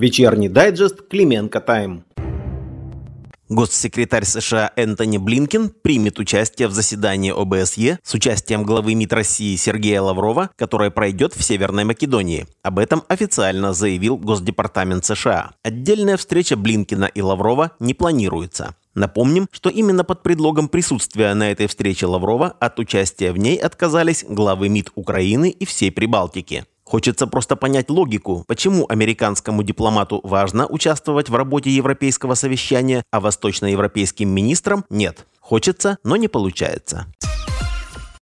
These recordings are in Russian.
Вечерний дайджест Клименко Тайм. Госсекретарь США Энтони Блинкен примет участие в заседании ОБСЕ с участием главы МИД России Сергея Лаврова, которое пройдет в Северной Македонии. Об этом официально заявил Госдепартамент США. Отдельная встреча Блинкина и Лаврова не планируется. Напомним, что именно под предлогом присутствия на этой встрече Лаврова от участия в ней отказались главы МИД Украины и всей Прибалтики. Хочется просто понять логику, почему американскому дипломату важно участвовать в работе Европейского совещания, а восточноевропейским министрам нет. Хочется, но не получается.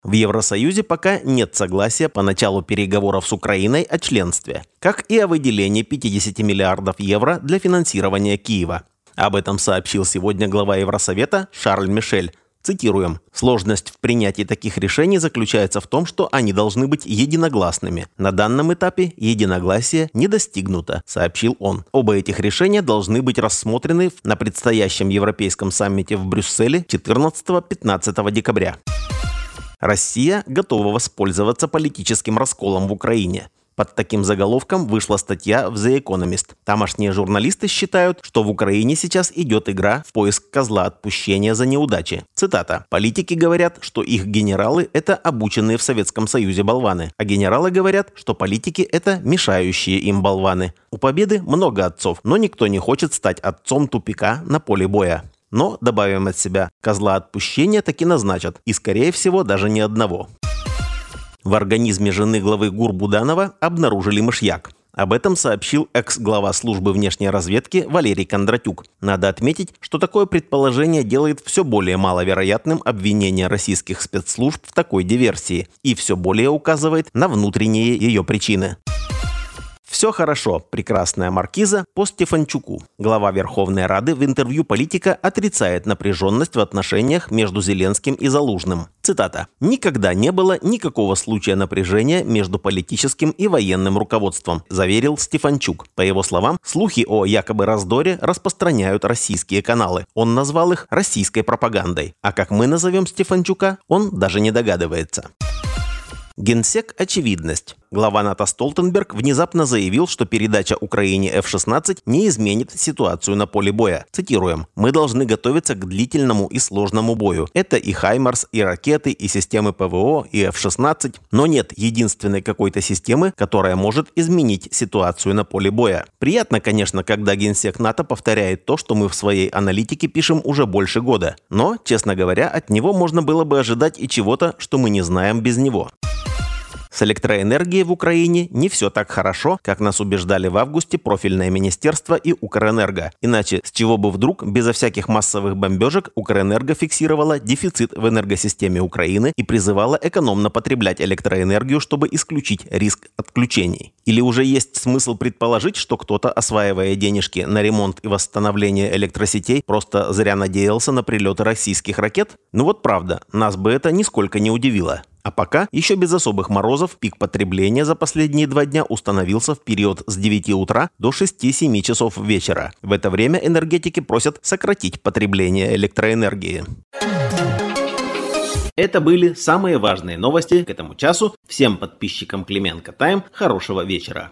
В Евросоюзе пока нет согласия по началу переговоров с Украиной о членстве, как и о выделении 50 миллиардов евро для финансирования Киева. Об этом сообщил сегодня глава Евросовета Шарль Мишель Цитируем. «Сложность в принятии таких решений заключается в том, что они должны быть единогласными. На данном этапе единогласие не достигнуто», — сообщил он. Оба этих решения должны быть рассмотрены на предстоящем Европейском саммите в Брюсселе 14-15 декабря. Россия готова воспользоваться политическим расколом в Украине. Под таким заголовком вышла статья в The Economist. Тамошние журналисты считают, что в Украине сейчас идет игра в поиск козла отпущения за неудачи. Цитата. «Политики говорят, что их генералы – это обученные в Советском Союзе болваны, а генералы говорят, что политики – это мешающие им болваны. У победы много отцов, но никто не хочет стать отцом тупика на поле боя». Но, добавим от себя, козла отпущения таки назначат, и скорее всего даже не одного. В организме жены главы ГУР Буданова обнаружили мышьяк. Об этом сообщил экс-глава службы внешней разведки Валерий Кондратюк. Надо отметить, что такое предположение делает все более маловероятным обвинение российских спецслужб в такой диверсии и все более указывает на внутренние ее причины. Все хорошо, прекрасная маркиза по Стефанчуку. Глава Верховной Рады в интервью политика отрицает напряженность в отношениях между Зеленским и Залужным. Цитата. «Никогда не было никакого случая напряжения между политическим и военным руководством», заверил Стефанчук. По его словам, слухи о якобы раздоре распространяют российские каналы. Он назвал их российской пропагандой. А как мы назовем Стефанчука, он даже не догадывается. Генсек – очевидность. Глава НАТО Столтенберг внезапно заявил, что передача Украине F-16 не изменит ситуацию на поле боя. Цитируем. «Мы должны готовиться к длительному и сложному бою. Это и Хаймарс, и ракеты, и системы ПВО, и F-16. Но нет единственной какой-то системы, которая может изменить ситуацию на поле боя. Приятно, конечно, когда генсек НАТО повторяет то, что мы в своей аналитике пишем уже больше года. Но, честно говоря, от него можно было бы ожидать и чего-то, что мы не знаем без него. С электроэнергией в Украине не все так хорошо, как нас убеждали в августе профильное министерство и Укрэнерго. Иначе с чего бы вдруг, безо всяких массовых бомбежек, Укрэнерго фиксировала дефицит в энергосистеме Украины и призывала экономно потреблять электроэнергию, чтобы исключить риск отключений. Или уже есть смысл предположить, что кто-то, осваивая денежки на ремонт и восстановление электросетей, просто зря надеялся на прилеты российских ракет? Ну вот правда, нас бы это нисколько не удивило. А пока, еще без особых морозов, пик потребления за последние два дня установился в период с 9 утра до 6-7 часов вечера. В это время энергетики просят сократить потребление электроэнергии. Это были самые важные новости к этому часу. Всем подписчикам Клименко Тайм хорошего вечера.